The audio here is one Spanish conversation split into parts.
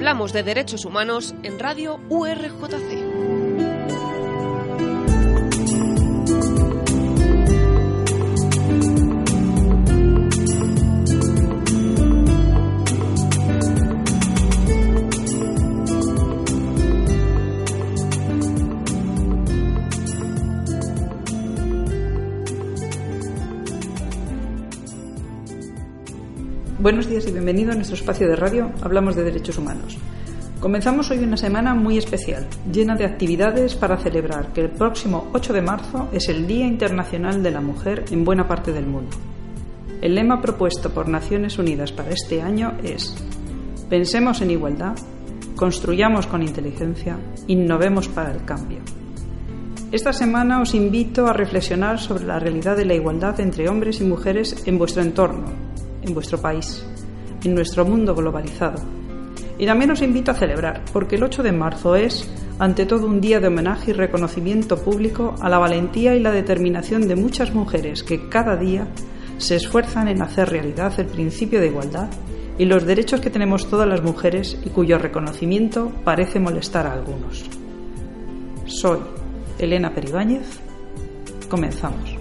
Hablamos de derechos humanos en Radio URJC. Buenos días y bienvenido a nuestro espacio de radio Hablamos de Derechos Humanos. Comenzamos hoy una semana muy especial, llena de actividades para celebrar que el próximo 8 de marzo es el Día Internacional de la Mujer en buena parte del mundo. El lema propuesto por Naciones Unidas para este año es Pensemos en igualdad, construyamos con inteligencia, innovemos para el cambio. Esta semana os invito a reflexionar sobre la realidad de la igualdad entre hombres y mujeres en vuestro entorno, en vuestro país, en nuestro mundo globalizado. Y también os invito a celebrar, porque el 8 de marzo es, ante todo, un día de homenaje y reconocimiento público a la valentía y la determinación de muchas mujeres que cada día se esfuerzan en hacer realidad el principio de igualdad y los derechos que tenemos todas las mujeres y cuyo reconocimiento parece molestar a algunos. Soy Elena Peribáñez. Comenzamos.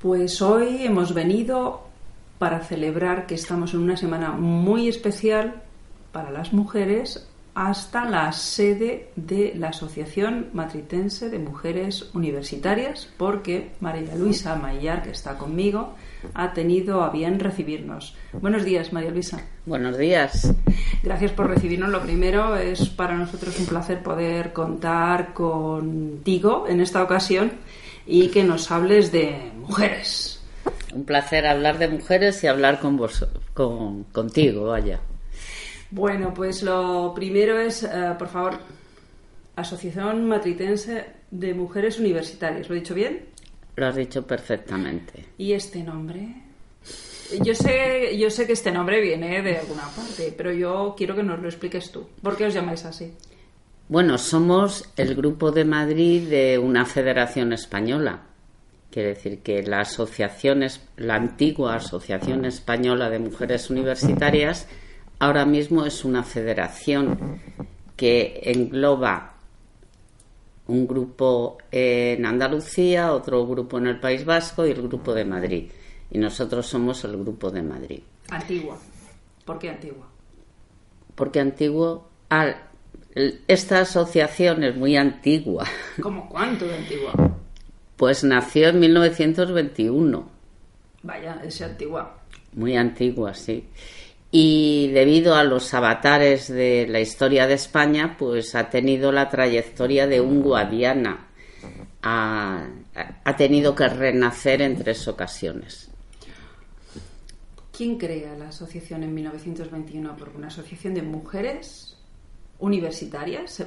Pues hoy hemos venido para celebrar que estamos en una semana muy especial para las mujeres hasta la sede de la Asociación Matritense de Mujeres Universitarias, porque María Luisa Maillar, que está conmigo, ha tenido a bien recibirnos. Buenos días, María Luisa. Buenos días. Gracias por recibirnos. Lo primero es para nosotros un placer poder contar contigo en esta ocasión y que nos hables de mujeres. Un placer hablar de mujeres y hablar con vos, con, contigo, vaya. Bueno, pues lo primero es, eh, por favor, Asociación Matritense de Mujeres Universitarias. ¿Lo he dicho bien? Lo has dicho perfectamente. ¿Y este nombre? Yo sé, yo sé que este nombre viene de alguna parte, pero yo quiero que nos lo expliques tú. ¿Por qué os llamáis así? Bueno, somos el grupo de Madrid de una federación española. Quiere decir que la asociación, la antigua Asociación Española de Mujeres Universitarias, ahora mismo es una federación que engloba un grupo en Andalucía, otro grupo en el País Vasco y el grupo de Madrid. Y nosotros somos el grupo de Madrid. Antigua. ¿Por qué antigua? Porque antiguo al esta asociación es muy antigua. ¿Cómo cuánto de antigua? Pues nació en 1921. Vaya, es antigua. Muy antigua, sí. Y debido a los avatares de la historia de España, pues ha tenido la trayectoria de un guadiana. Ha, ha tenido que renacer en tres ocasiones. ¿Quién crea la asociación en 1921? ¿Por una asociación de mujeres universitarias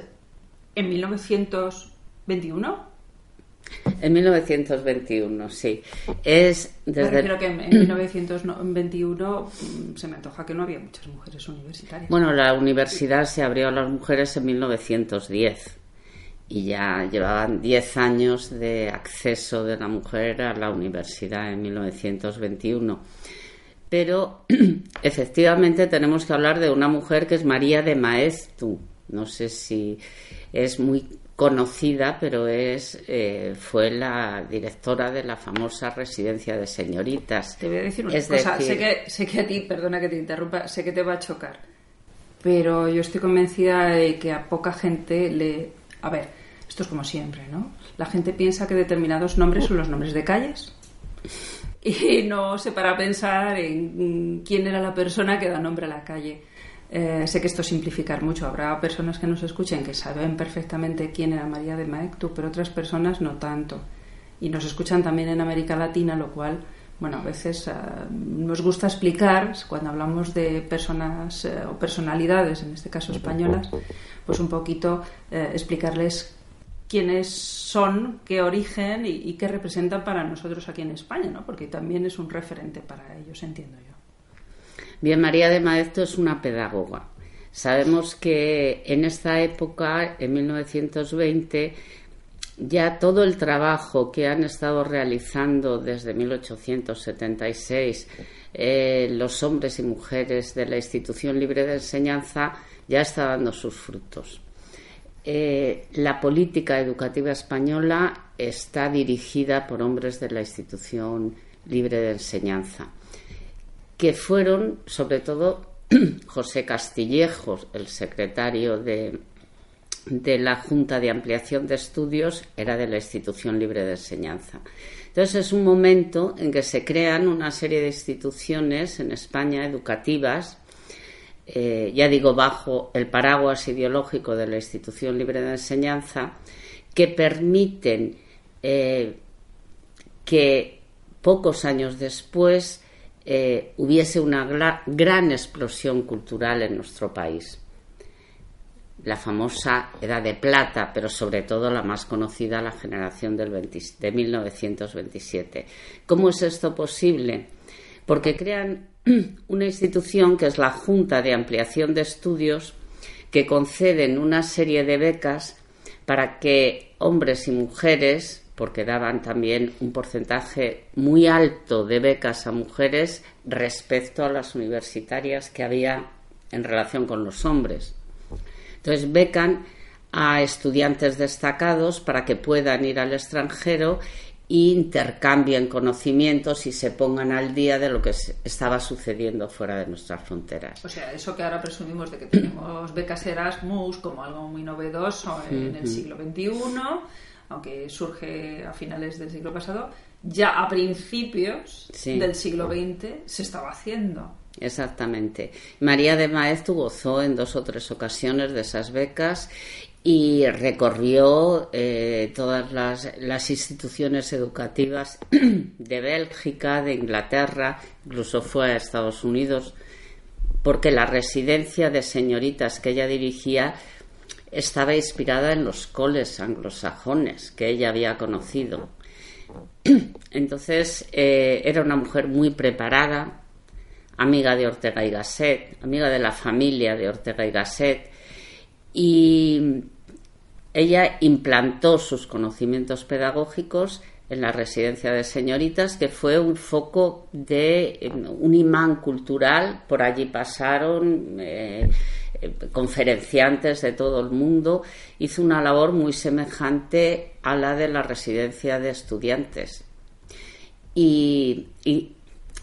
en 1921. En 1921, sí. Es desde. que en 1921 mm, se me antoja que no había muchas mujeres universitarias. Bueno, la universidad se abrió a las mujeres en 1910 y ya llevaban 10 años de acceso de la mujer a la universidad en 1921 pero efectivamente tenemos que hablar de una mujer que es María de Maestu. No sé si es muy conocida, pero es eh, fue la directora de la famosa residencia de señoritas. Te voy a decir una cosa, sé, que, sé que a ti, perdona que te interrumpa, sé que te va a chocar, pero yo estoy convencida de que a poca gente le... A ver, esto es como siempre, ¿no? La gente piensa que determinados nombres son los nombres de calles y no se para a pensar en quién era la persona que da nombre a la calle. Eh, sé que esto es simplificar mucho. Habrá personas que nos escuchen que saben perfectamente quién era María de Maectu, pero otras personas no tanto. Y nos escuchan también en América Latina, lo cual, bueno, a veces eh, nos gusta explicar, cuando hablamos de personas eh, o personalidades, en este caso españolas, pues un poquito explicarles quiénes son, qué origen y, qué representan para nosotros aquí en España, ¿no? Porque también es un referente para ellos, entiendo yo. Bien, María de Maezto es una pedagoga. Sabemos que en esta época, en 1920, ya todo el trabajo que han estado realizando desde 1876 eh, los hombres y mujeres de la institución libre de enseñanza ya está dando sus frutos. Eh, la política educativa española está dirigida por hombres de la institución libre de enseñanza que fueron sobre todo José Castillejos, el secretario de, de la Junta de Ampliación de Estudios, era de la Institución Libre de Enseñanza. Entonces es un momento en que se crean una serie de instituciones en España educativas, eh, ya digo, bajo el paraguas ideológico de la Institución Libre de Enseñanza, que permiten eh, que pocos años después eh, hubiese una gran explosión cultural en nuestro país. La famosa Edad de Plata, pero sobre todo la más conocida, la generación del de 1927. ¿Cómo es esto posible? Porque crean una institución que es la Junta de Ampliación de Estudios, que conceden una serie de becas para que hombres y mujeres porque daban también un porcentaje muy alto de becas a mujeres respecto a las universitarias que había en relación con los hombres. Entonces becan a estudiantes destacados para que puedan ir al extranjero e intercambien conocimientos y se pongan al día de lo que estaba sucediendo fuera de nuestras fronteras. O sea, eso que ahora presumimos de que tenemos becas Erasmus como algo muy novedoso en el siglo XXI aunque surge a finales del siglo pasado, ya a principios del siglo XX se estaba haciendo. Exactamente. María de Maeztu gozó en dos o tres ocasiones de esas becas y recorrió eh, todas las, instituciones educativas de Bélgica, de Inglaterra, incluso fue a Estados Unidos, porque la residencia de señoritas que ella dirigía estaba inspirada en los coles anglosajones que ella había conocido. Entonces eh, era una mujer muy preparada, amiga de Ortega y Gasset, amiga de la familia de Ortega y Gasset, y ella implantó sus conocimientos pedagógicos en la residencia de señoritas, que fue un foco de un imán cultural. Por allí pasaron eh, conferenciantes de todo el mundo, hizo una labor muy semejante a la de la residencia de estudiantes. Y,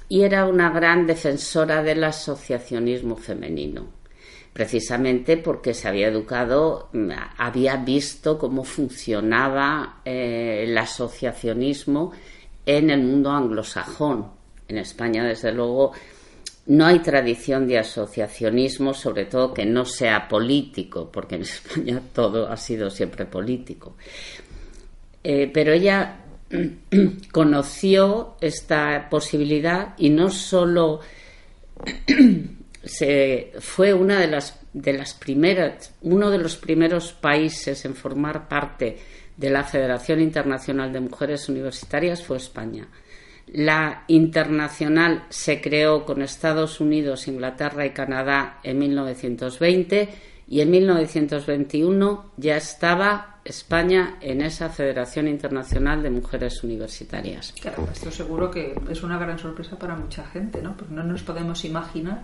era una gran defensora del asociacionismo femenino, precisamente porque se había educado, había visto cómo funcionaba eh, el asociacionismo en el mundo anglosajón. En España, desde luego, no hay tradición de asociacionismo, sobre todo que no sea político, porque en España todo ha sido siempre político. Eh, pero ella conoció esta posibilidad y no solo se, fue una de las, de las primeras, uno de los primeros países en formar parte de la Federación Internacional de Mujeres Universitarias fue España. La internacional se creó con Estados Unidos, Inglaterra y Canadá en 1920 y en 1921 ya estaba España en esa Federación Internacional de Mujeres Universitarias. Claro, esto seguro que es una gran sorpresa para mucha gente, ¿no? Porque no nos podemos imaginar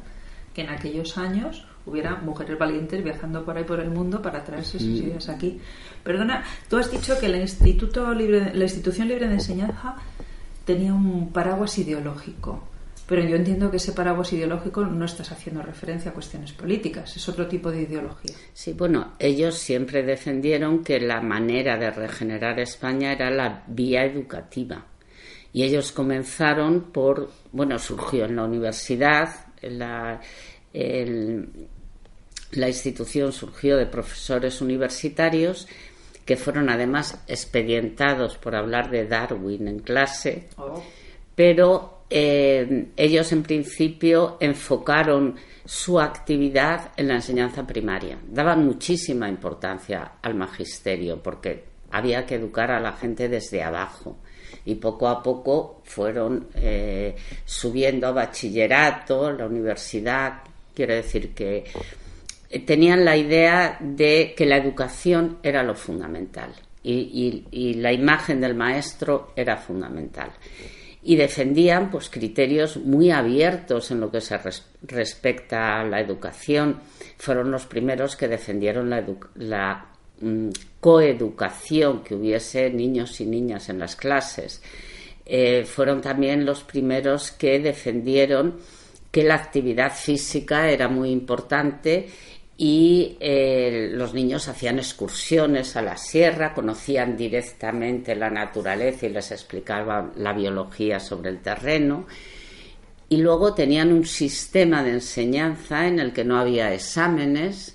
que en aquellos años hubiera mujeres valientes viajando por ahí por el mundo para traerse sus ideas aquí. Perdona, tú has dicho que el Instituto Libre, la Institución Libre de Enseñanza tenía un paraguas ideológico. Pero yo entiendo que ese paraguas ideológico no estás haciendo referencia a cuestiones políticas, es otro tipo de ideología. Sí, bueno, ellos siempre defendieron que la manera de regenerar España era la vía educativa. Y ellos comenzaron por, bueno, surgió en la universidad, la, la institución surgió de profesores universitarios que fueron además expedientados por hablar de Darwin en clase, oh. pero eh, ellos en principio enfocaron su actividad en la enseñanza primaria. Daban muchísima importancia al magisterio porque había que educar a la gente desde abajo y poco a poco fueron eh, subiendo a bachillerato, la universidad, quiere decir que eh, tenían la idea de que la educación era lo fundamental y, la imagen del maestro era fundamental. Y defendían pues, criterios muy abiertos en lo que se respecta a la educación. Fueron los primeros que defendieron la, mm, coeducación, que hubiese niños y niñas en las clases. Eh, fueron también los primeros que defendieron que la actividad física era muy importante y eh, los niños hacían excursiones a la sierra, conocían directamente la naturaleza y les explicaban la biología sobre el terreno. Y luego tenían un sistema de enseñanza en el que no había exámenes,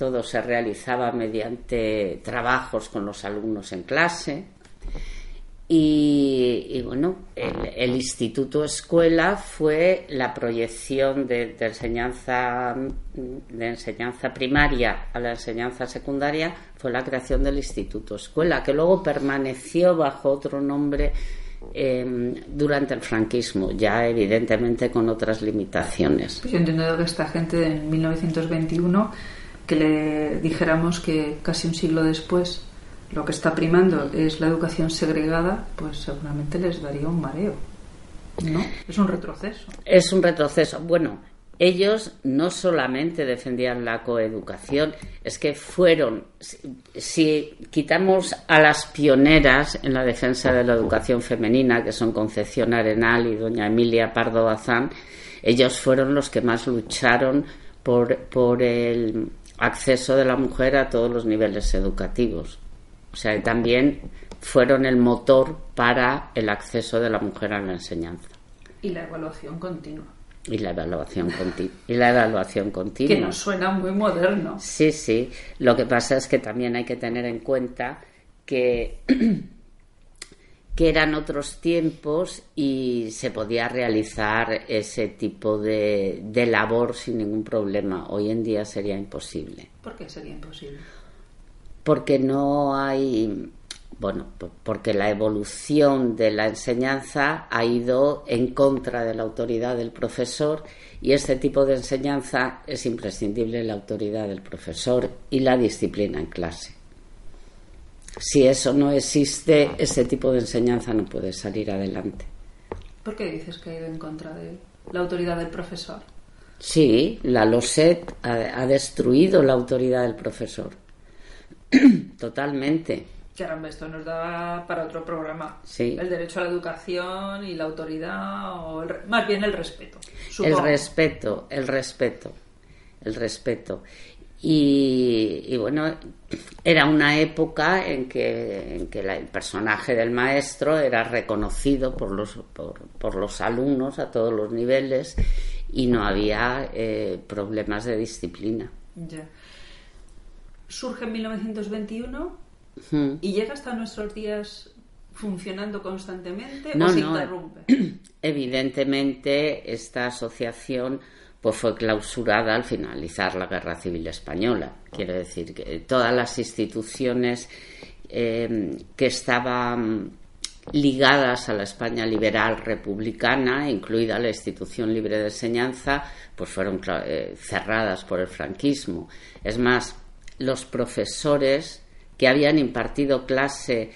todo se realizaba mediante trabajos con los alumnos en clase. Y, bueno, el, Instituto Escuela fue la proyección de, enseñanza, de enseñanza primaria a la enseñanza secundaria, fue la creación del Instituto Escuela, que luego permaneció bajo otro nombre em, durante el franquismo, ya evidentemente con otras limitaciones. Pues yo entiendo que esta gente en 1921, que le dijéramos que casi un siglo después lo que está primando es la educación segregada, pues seguramente les daría un mareo. ¿No? Es un retroceso. Es un retroceso. Bueno, ellos no solamente defendían la coeducación, es que fueron, si, quitamos a las pioneras en la defensa de la educación femenina, que son Concepción Arenal y doña Emilia Pardo Bazán, ellos fueron los que más lucharon por, por el acceso de la mujer a todos los niveles educativos. O sea, también fueron el motor para el acceso de la mujer a la enseñanza. Y la evaluación continua. Y la evaluación continua. Y la evaluación continua. Que nos suena muy moderno. Sí, sí. Lo que pasa es que también hay que tener en cuenta que, que eran otros tiempos y se podía realizar ese tipo de, de labor sin ningún problema. Hoy en día sería imposible. ¿Por qué sería imposible? porque no hay, bueno, porque la evolución de la enseñanza ha ido en contra de la autoridad del profesor y este tipo de enseñanza es imprescindible la autoridad del profesor y la disciplina en clase. Si eso no existe, ese tipo de enseñanza no puede salir adelante. ¿Por qué dices que ha ido en contra de la autoridad del profesor? Sí, la LOSET ha destruido la autoridad del profesor. Totalmente. Caramba, esto nos da para otro programa. Sí. El derecho a la educación y la autoridad, o más bien el respeto. El respeto, el respeto, el respeto. Y, bueno, era una época en que, en que el personaje del maestro era reconocido por los, por, los alumnos a todos los niveles y no había eh, problemas de disciplina. Ya surge en 1921 y llega hasta nuestros días funcionando constantemente o se interrumpe. Evidentemente, esta asociación pues fue clausurada al finalizar la Guerra Civil Española. Quiere decir que todas las instituciones em, que estaban ligadas a la España liberal republicana, incluida la institución libre de enseñanza, pues fueron eh, cerradas por el franquismo. Es más, los profesores que habían impartido clase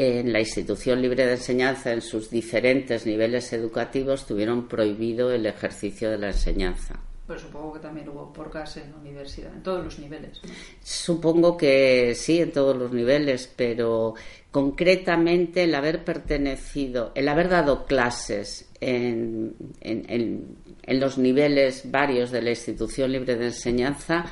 en la institución libre de enseñanza en sus diferentes niveles educativos tuvieron prohibido el ejercicio de la enseñanza. Pero supongo que también hubo porcas en la universidad, en todos los niveles. Supongo que sí, en todos los niveles, pero concretamente el haber pertenecido, el haber dado clases en, los niveles varios de la institución libre de enseñanza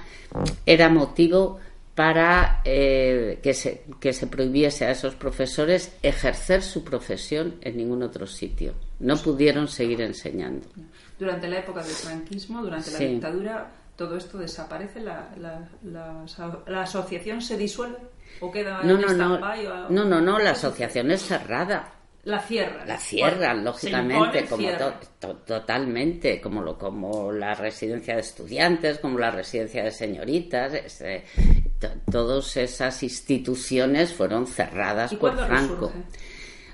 era motivo para eh, que, se, que se prohibiese a esos profesores ejercer su profesión en ningún otro sitio. No pudieron seguir enseñando. Durante la época del franquismo, durante la dictadura, todo esto desaparece, la, la, asociación se disuelve o queda no, no, no, no, no, no, la asociación es cerrada. La cierra. La cierra, lógicamente, como totalmente, como lo, como la residencia de estudiantes, como la residencia de señoritas, este, todas esas instituciones fueron cerradas por Franco.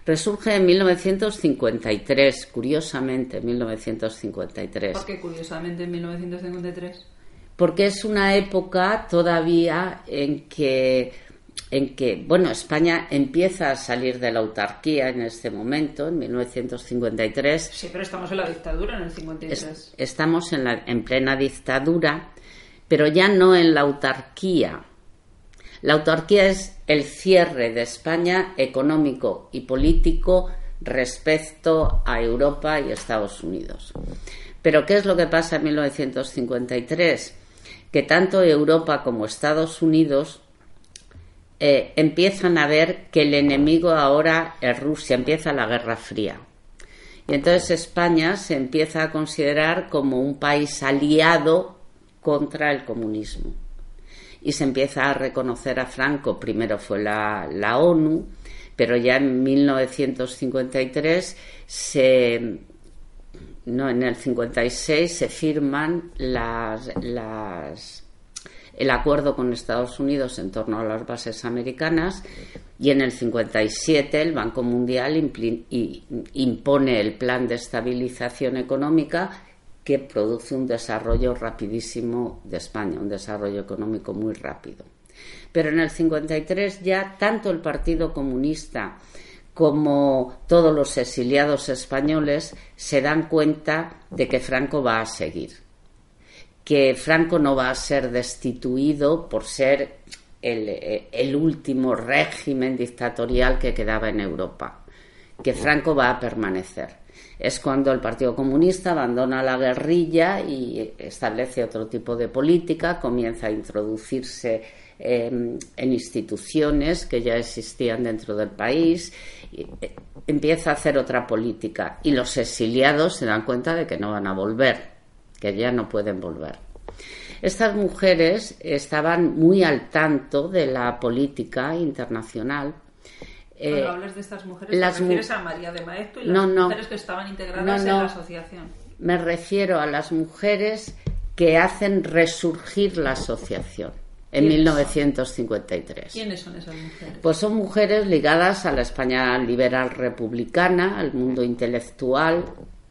Resurge en 1953, curiosamente, en 1953. ¿Por qué curiosamente en 1953? Porque es una época todavía en que, en que, bueno, España empieza a salir de la autarquía en este momento, en 1953. Sí, pero estamos en la dictadura en el 53. estamos en, la, en plena dictadura, pero ya no en la autarquía la autarquía es el cierre de España económico y político respecto a Europa y Estados Unidos. Pero ¿qué es lo que pasa en 1953? Que tanto Europa como Estados Unidos eh, empiezan a ver que el enemigo ahora es Rusia, empieza la Guerra Fría. Y entonces España se empieza a considerar como un país aliado contra el comunismo y se empieza a reconocer a Franco. Primero fue la, ONU, pero ya en 1953 se no, en el 56 se firman las, las, el acuerdo con Estados Unidos en torno a las bases americanas y en el 57 el Banco Mundial impone el plan de estabilización económica que produce un desarrollo rapidísimo de España, un desarrollo económico muy rápido. Pero en el 53 ya tanto el Partido Comunista como todos los exiliados españoles se dan cuenta de que Franco va a seguir, que Franco no va a ser destituido por ser el, el último régimen dictatorial que quedaba en Europa, que Franco va a permanecer. Es cuando el Partido Comunista abandona la guerrilla y establece otro tipo de política, comienza a introducirse em, en instituciones que ya existían dentro del país, y, eh, empieza a hacer otra política y los exiliados se dan cuenta de que no van a volver, que ya no pueden volver. Estas mujeres estaban muy al tanto de la política internacional cuando eh, hablas de estas mujeres, ¿te refieres a María de Maeztu y las mujeres que estaban integradas en la asociación? Me refiero a las mujeres que hacen resurgir la asociación en 1953. ¿Quiénes son esas mujeres? Pues son mujeres ligadas a la España liberal republicana, al mundo intelectual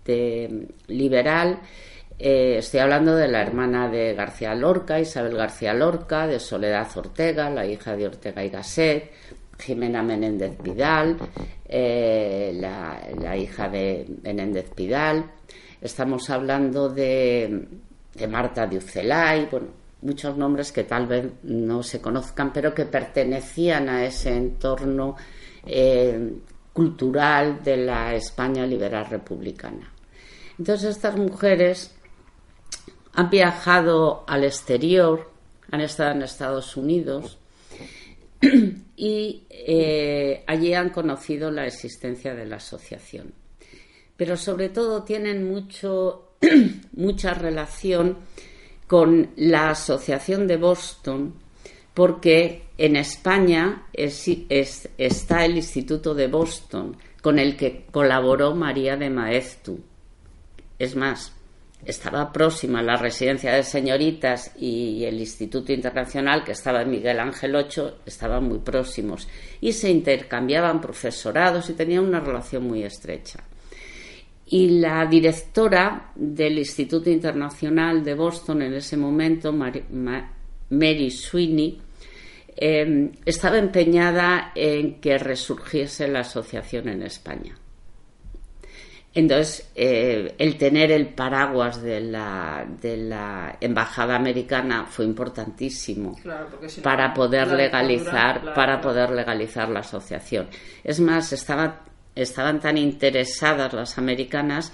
de, liberal. Eh, estoy hablando de la hermana de García Lorca, Isabel García Lorca, de Soledad Ortega, la hija de Ortega y Gasset, Jimena Menéndez Pidal, eh, la, hija de Menéndez Pidal. Estamos hablando de, Marta de Ucelay, bueno, muchos nombres que tal vez no se conozcan, pero que pertenecían a ese entorno eh, cultural de la España liberal republicana. Entonces estas mujeres han viajado al exterior, han estado en Estados Unidos, y eh, allí han conocido la existencia de la asociación. Pero sobre todo tienen mucho, mucha relación con la Asociación de Boston porque en España está el Instituto de Boston con el que colaboró María de Maeztu. Es más, estaba próxima la residencia de señoritas y el Instituto Internacional, que estaba en Miguel Ángel 8, estaban muy próximos y se intercambiaban profesorados y tenían una relación muy estrecha. Y la directora del Instituto Internacional de Boston en ese momento, Mary, Sweeney, em, estaba empeñada en que resurgiese la asociación en España. Entonces, eh, el tener el paraguas de la, de la embajada americana fue importantísimo para poder legalizar, para poder legalizar la asociación. Es más, estaban tan interesadas las americanas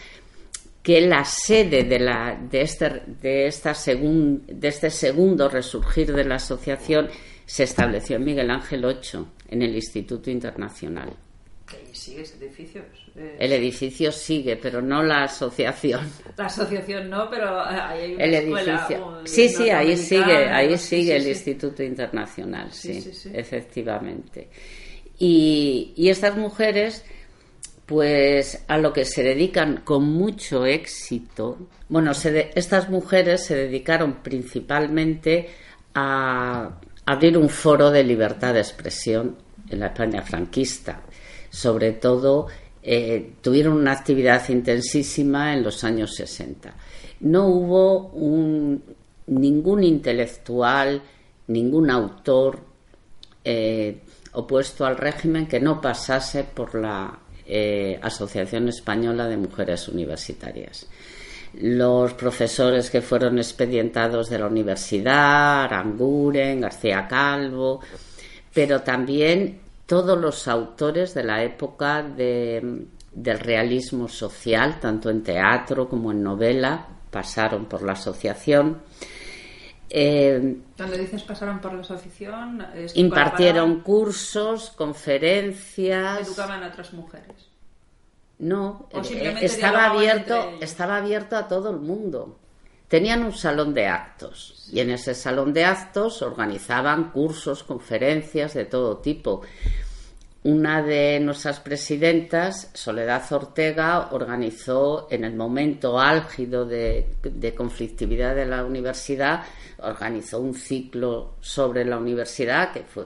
que la sede de, la, de, este, de, esta de este segundo resurgir de la asociación se estableció en Miguel Ángel 8, en el Instituto Internacional. ¿Y sigue ese edificio? El edificio sigue, pero no la asociación. La asociación no, pero ahí hay una el edificio. sí, sí, ahí sigue, ahí sigue el Instituto Internacional, sí, efectivamente. Y, y estas mujeres pues a lo que se dedican con mucho éxito. Bueno, estas mujeres se dedicaron principalmente a abrir un foro de libertad de expresión en la España franquista. Sobre todo, eh, tuvieron una actividad intensísima en los años 60. No hubo ningún intelectual, ningún autor eh, opuesto al régimen que no pasase por la eh, Asociación Española de Mujeres Universitarias. Los profesores que fueron expedientados de la universidad, Aranguren, García Calvo, pero también todos los autores de la época del realismo social, tanto en teatro como en novela, pasaron por la asociación. Eh, Cuando dices pasaron por la asociación, impartieron cursos, conferencias. Educaban a otras mujeres. No, eh, estaba abierto, estaba abierto a todo el mundo. Tenían un salón de actos y en ese salón de actos organizaban cursos, conferencias de todo tipo. Una de nuestras presidentas, Soledad Ortega, organizó en el momento álgido de, conflictividad de la universidad, organizó un ciclo sobre la universidad que fue,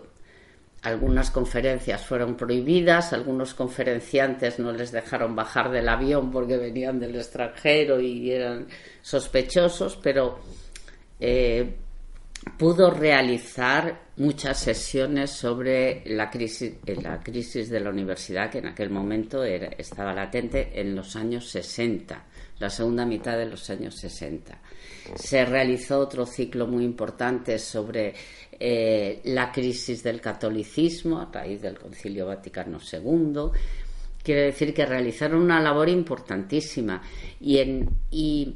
algunas conferencias fueron prohibidas, algunos conferenciantes no les dejaron bajar del avión porque venían del extranjero y eran sospechosos, pero eh, pudo realizar muchas sesiones sobre la crisis, eh, la crisis de la universidad que en aquel momento estaba latente en los años 60, la segunda mitad de los años 60. Se realizó otro ciclo muy importante sobre eh, la crisis del catolicismo a raíz del Concilio Vaticano II. Quiere decir que realizaron una labor importantísima y en, y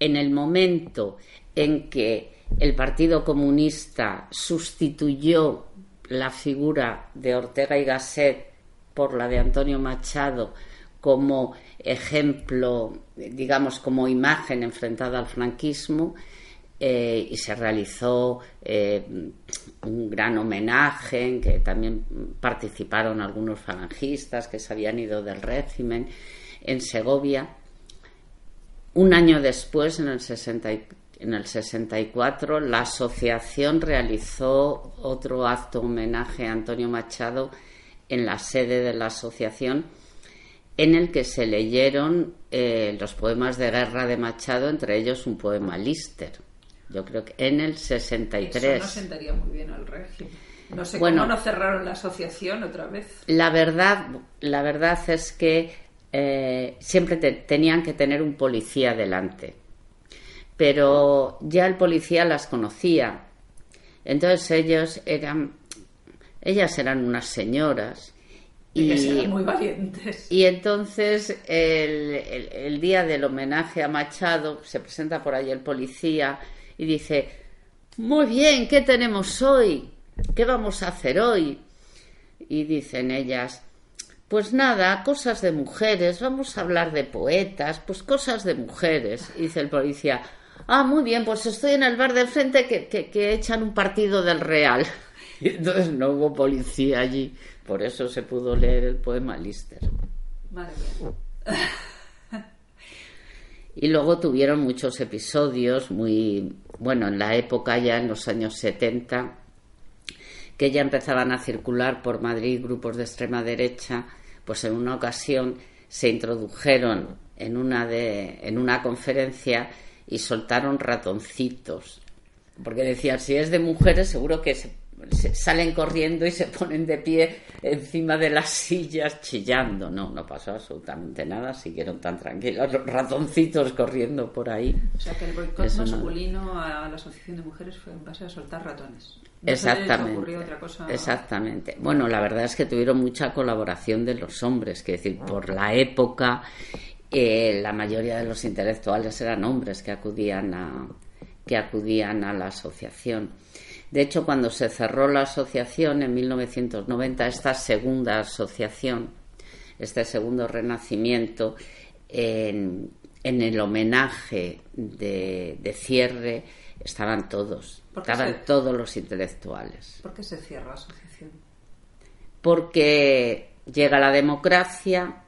en el momento en que el Partido Comunista sustituyó la figura de Ortega y Gasset por la de Antonio Machado como ejemplo, digamos, como imagen enfrentada al franquismo, eh, y se realizó eh, un gran homenaje en que también participaron algunos falangistas que se habían ido del régimen en Segovia. Un año después, en el, en el 64, la asociación realizó otro acto homenaje a Antonio Machado en la sede de la asociación en el que se leyeron eh, los poemas de guerra de Machado, entre ellos un poema Lister. Yo creo que en el 63. Eso no sentaría muy bien al régimen. No sé cómo no cerraron la asociación otra vez. La verdad, la verdad es que eh, siempre tenían que tener un policía delante. Pero ya el policía las conocía. Entonces ellos eran, ellas eran unas señoras. Y, muy valientes. Y entonces el, el día del homenaje a Machado se presenta por ahí el policía y dice, muy bien, ¿qué tenemos hoy? ¿Qué vamos a hacer hoy? Y dicen ellas, pues nada, cosas de mujeres, vamos a hablar de poetas, pues cosas de mujeres. Y dice el policía, ah, muy bien, pues estoy en el bar de frente que, que, echan un partido del Real. Y entonces no hubo policía allí, por eso se pudo leer el poema Lister. Madre Y luego tuvieron muchos episodios muy, bueno, en la época ya en los años 70, que ya empezaban a circular por Madrid grupos de extrema derecha, pues en una ocasión se introdujeron en una, de, en una conferencia y soltaron ratoncitos. Porque decían, si es de mujeres, seguro que salen corriendo y se ponen de pie encima de las sillas chillando. No, no pasó absolutamente nada, siguieron tan tranquilos, ratoncitos corriendo por ahí. O sea que el boicot masculino a la Asociación de Mujeres fue en base a soltar ratones. exactamente. Exactamente. Bueno, la verdad es que tuvieron mucha colaboración de los hombres, que decir, por la época eh, la mayoría de los intelectuales eran hombres que acudían a, que acudían a la asociación. De hecho, cuando se cerró la asociación en 1990, esta segunda asociación, este segundo renacimiento, en, el homenaje de, cierre, estaban todos, estaban todos los intelectuales. ¿Por qué se cierra la asociación? Porque llega la democracia,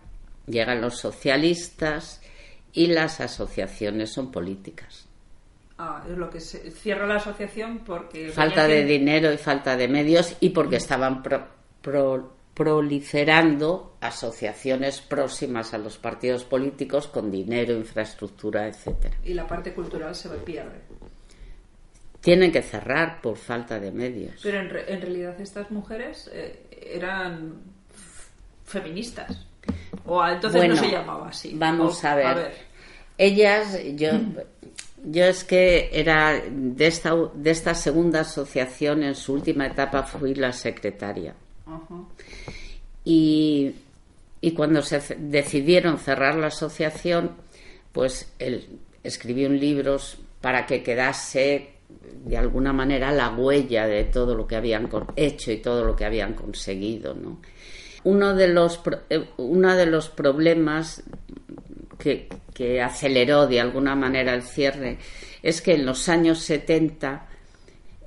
llegan los socialistas y las asociaciones son políticas. Ah, es lo que se cierra la asociación porque... Falta de dinero y falta de medios y porque estaban proliferando asociaciones próximas a los partidos políticos con dinero, infraestructura, etcétera. Y la parte cultural se pierde. Tienen que cerrar por falta de medios. Pero en, realidad estas mujeres eh, eran feministas. O entonces no se llamaba así. Vamos a, ver. Ellas, yo, yo es que era de esta, de esta segunda asociación, en su última etapa fui la secretaria. y, y, cuando se decidieron cerrar la asociación, pues él escribió un libro para que quedase de alguna manera la huella de todo lo que habían hecho y todo lo que habían conseguido, ¿no? Uno de los, eh, uno de los problemas que, aceleró de alguna manera el cierre es que en los años 70,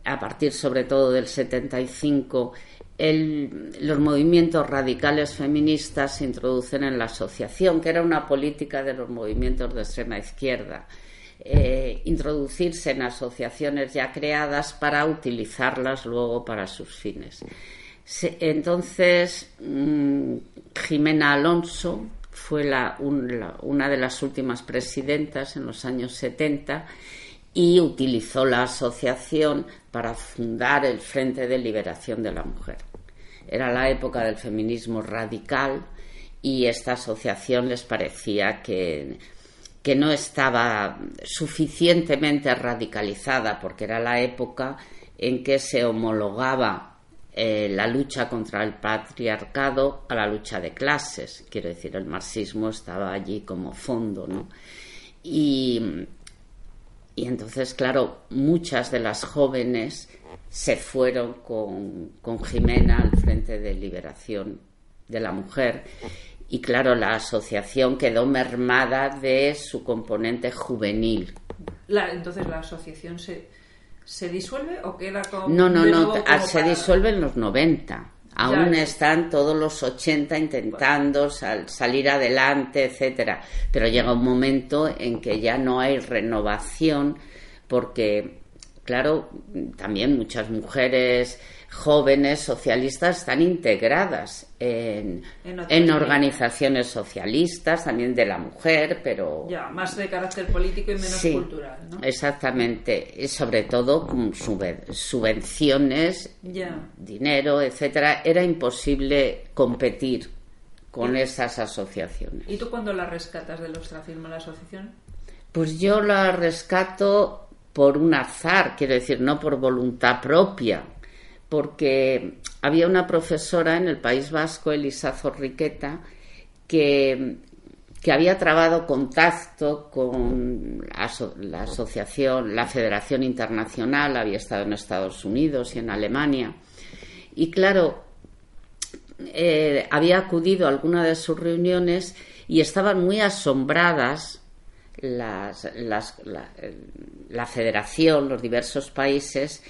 a partir sobre todo del 75, los movimientos radicales feministas se introducen en la asociación, que era una política de los movimientos de extrema izquierda. Eh, introducirse en asociaciones ya creadas para utilizarlas luego para sus fines. entonces, mm, Jimena Alonso, fue una de las últimas presidentas en los años 70 y utilizó la asociación para fundar el Frente de Liberación de la Mujer. Era la época del feminismo radical y esta asociación les parecía que no estaba suficientemente radicalizada porque era la época en que se homologaba eh, la lucha contra el patriarcado a la lucha de clases. Quiero decir, el marxismo estaba allí como fondo, ¿no? Y, y entonces, claro, muchas de las jóvenes se fueron con, con Jimena al Frente de Liberación de la Mujer. Y claro, la asociación quedó mermada de su componente juvenil. entonces la asociación se, ¿Se disuelve o queda como.? No, no, no, se disuelve en los 90. Aún están todos los 80 intentando salir adelante, etcétera. Pero llega un momento en que ya no hay renovación porque, claro, también muchas mujeres jóvenes socialistas están integradas en, en, organizaciones socialistas, también de la mujer, pero... Ya, más de carácter político y menos cultural, ¿no? Exactamente, y sobre todo con subvenciones, dinero, etcétera, era imposible competir con esas asociaciones. ¿Y tú cuándo la rescatas de los firma la asociación? Pues yo la rescato por un azar, quiero decir, no por voluntad propia porque había una profesora en el País Vasco, Elisa Zorriqueta, que, que había trabado contacto con la, asociación, la Federación Internacional, había estado en Estados Unidos y en Alemania. Y claro, eh, había acudido a alguna de sus reuniones y estaban muy asombradas la, la federación, los diversos países,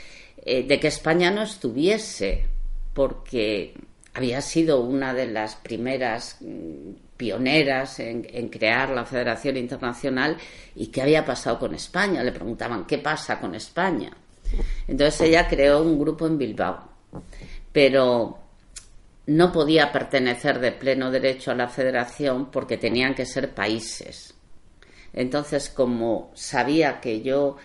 eh, de que España no estuviese, porque había sido una de las primeras mm, pioneras en, crear la Federación Internacional y qué había pasado con España. Le preguntaban qué pasa con España. Entonces ella creó un grupo en Bilbao, pero no podía pertenecer de pleno derecho a la Federación porque tenían que ser países. Entonces, como sabía que yo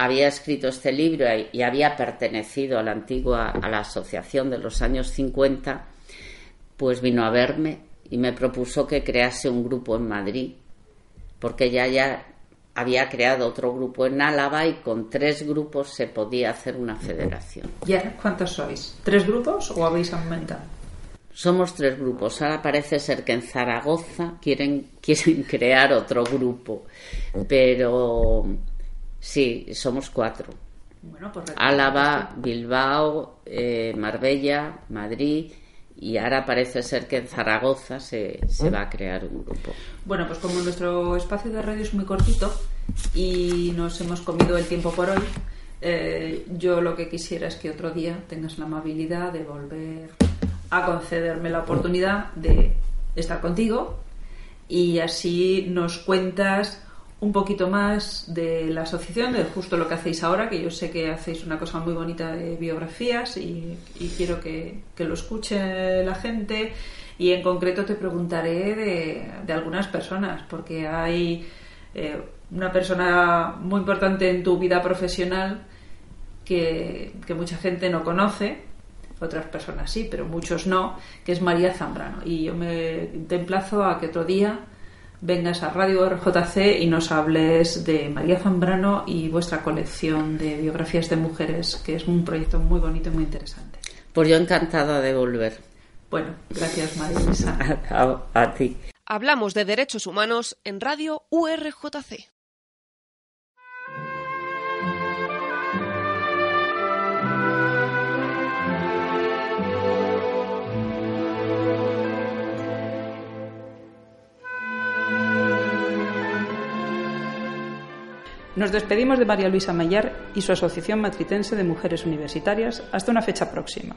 había escrito este libro y había pertenecido a la antigua, a la asociación de los años 50, pues vino a verme y me propuso que crease un grupo en Madrid, porque ya ya había creado otro grupo en Álava y con tres grupos se podía hacer una federación. ¿Y cuántos sois? ¿Tres grupos o habéis aumentado? Somos tres grupos. Ahora parece ser que en Zaragoza quieren, quieren crear otro grupo, pero Sí, somos cuatro. Bueno, pues Álava, Bilbao, eh, Marbella, Madrid y ahora parece ser que en Zaragoza se, se, va a crear un grupo. Bueno, pues como nuestro espacio de radio es muy cortito y nos hemos comido el tiempo por hoy, eh, yo lo que quisiera es que otro día tengas la amabilidad de volver a concederme la oportunidad de estar contigo y así nos cuentas un poquito más de la asociación, de justo lo que hacéis ahora, que yo sé que hacéis una cosa muy bonita de biografías y, quiero que, lo escuche la gente. Y en concreto te preguntaré de, algunas personas, porque hay eh, una persona muy importante en tu vida profesional que, que mucha gente no conoce, otras personas sí, pero muchos no, que es María Zambrano. Y yo me te emplazo a que otro día vengas a Radio RJC y nos hables de María Zambrano y vuestra colección de biografías de mujeres, que es un proyecto muy bonito y muy interesante. Pues yo encantada de volver. Bueno, gracias María Luisa. a ti. Hablamos de derechos humanos en Radio URJC. Nos despedimos de María Luisa Mayar y su Asociación Matritense de Mujeres Universitarias hasta una fecha próxima.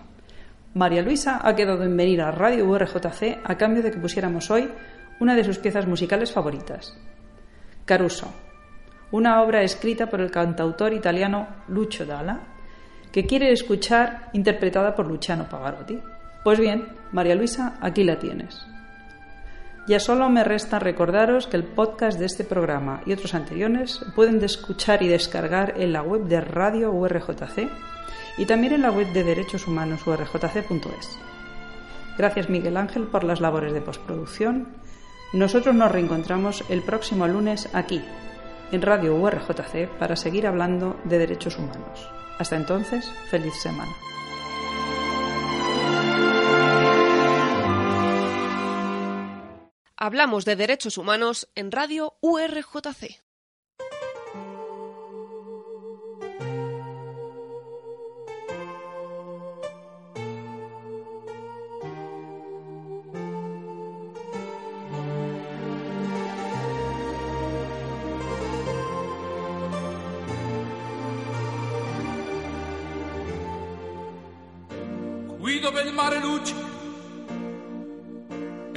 María Luisa ha quedado en venir a Radio URJC a cambio de que pusiéramos hoy una de sus piezas musicales favoritas, Caruso, una obra escrita por el cantautor italiano Lucio Dalla, que quiere escuchar interpretada por Luciano Pavarotti. Pues bien, María Luisa, aquí la tienes. Ya solo me resta recordaros que el podcast de este programa y otros anteriores pueden escuchar y descargar en la web de Radio URJC y también en la web de Derechos Humanos urjc.es. Gracias Miguel Ángel por las labores de postproducción. Nosotros nos reencontramos el próximo lunes aquí, en Radio URJC, para seguir hablando de derechos humanos. Hasta entonces, feliz semana. Hablamos de derechos humanos en Radio URJC.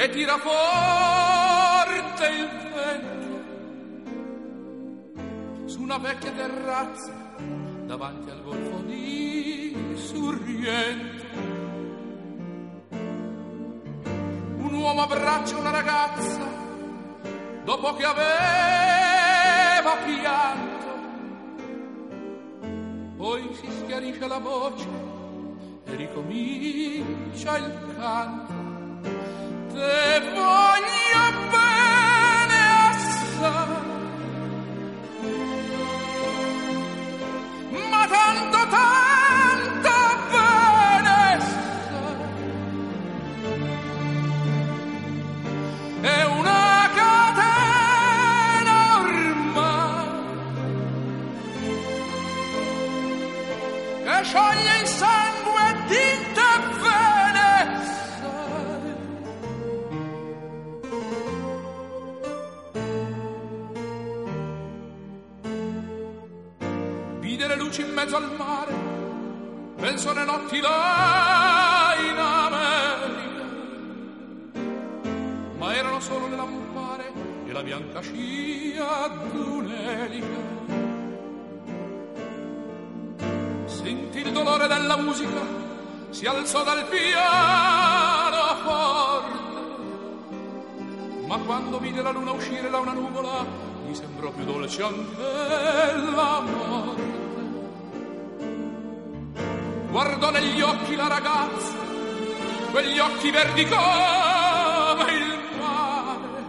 E tira forte il vento su una vecchia terrazza davanti al golfo di Sorrento. Un uomo abbraccia una ragazza dopo che aveva pianto, poi si schiarisce la voce e ricomincia il canto te penso alle notti là in America. Ma erano solo le lampare e la bianca scia d'un'elica. Sentì il dolore della musica, si alzò dal piano forte. Ma quando vide la luna uscire da una nuvola, gli sembrò più dolce anche la morte. Guardò negli occhi la ragazza, quegli occhi verdi come il mare.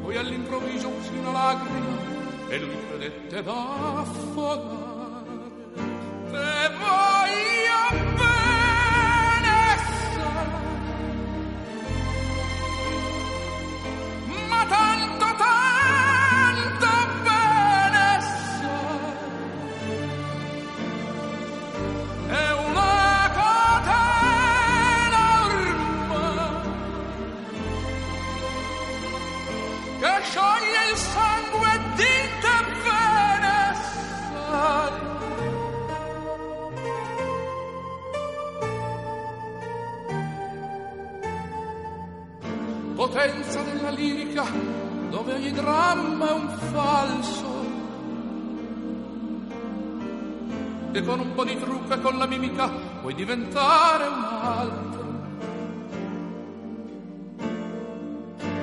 Poi all'improvviso uscì una lacrima e lui credette d'affogare. Potenza della lirica dove ogni dramma è un falso e con un po' di trucco e con la mimica puoi diventare un altro.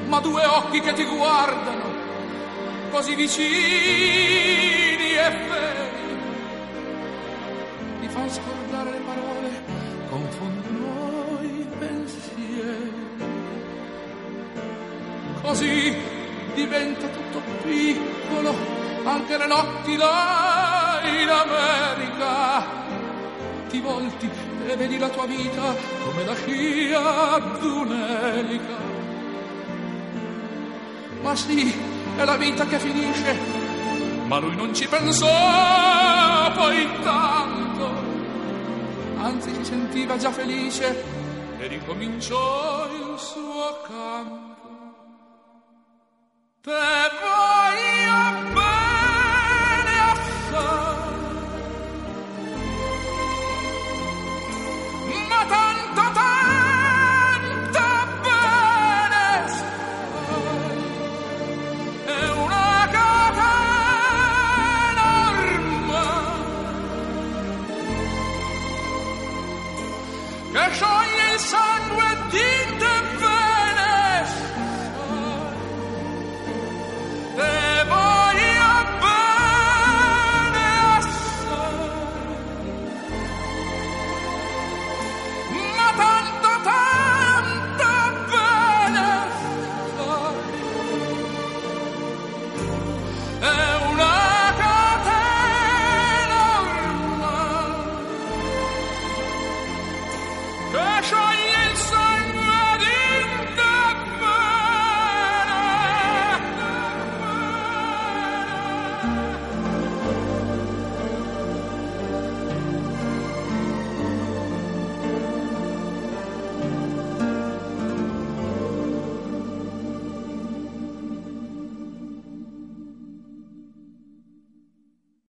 Ma due occhi che ti guardano così vicini e veri ti fanno scordare le parole, confondono i pensieri. Così diventa tutto piccolo, anche le notti là in America. Ti volti e vedi la tua vita come la scia d'un'elica. Ma sì, è la vita che finisce, ma lui non ci pensò poi tanto. Anzi, si sentiva già felice e ricominciò il suo canto. Te voy a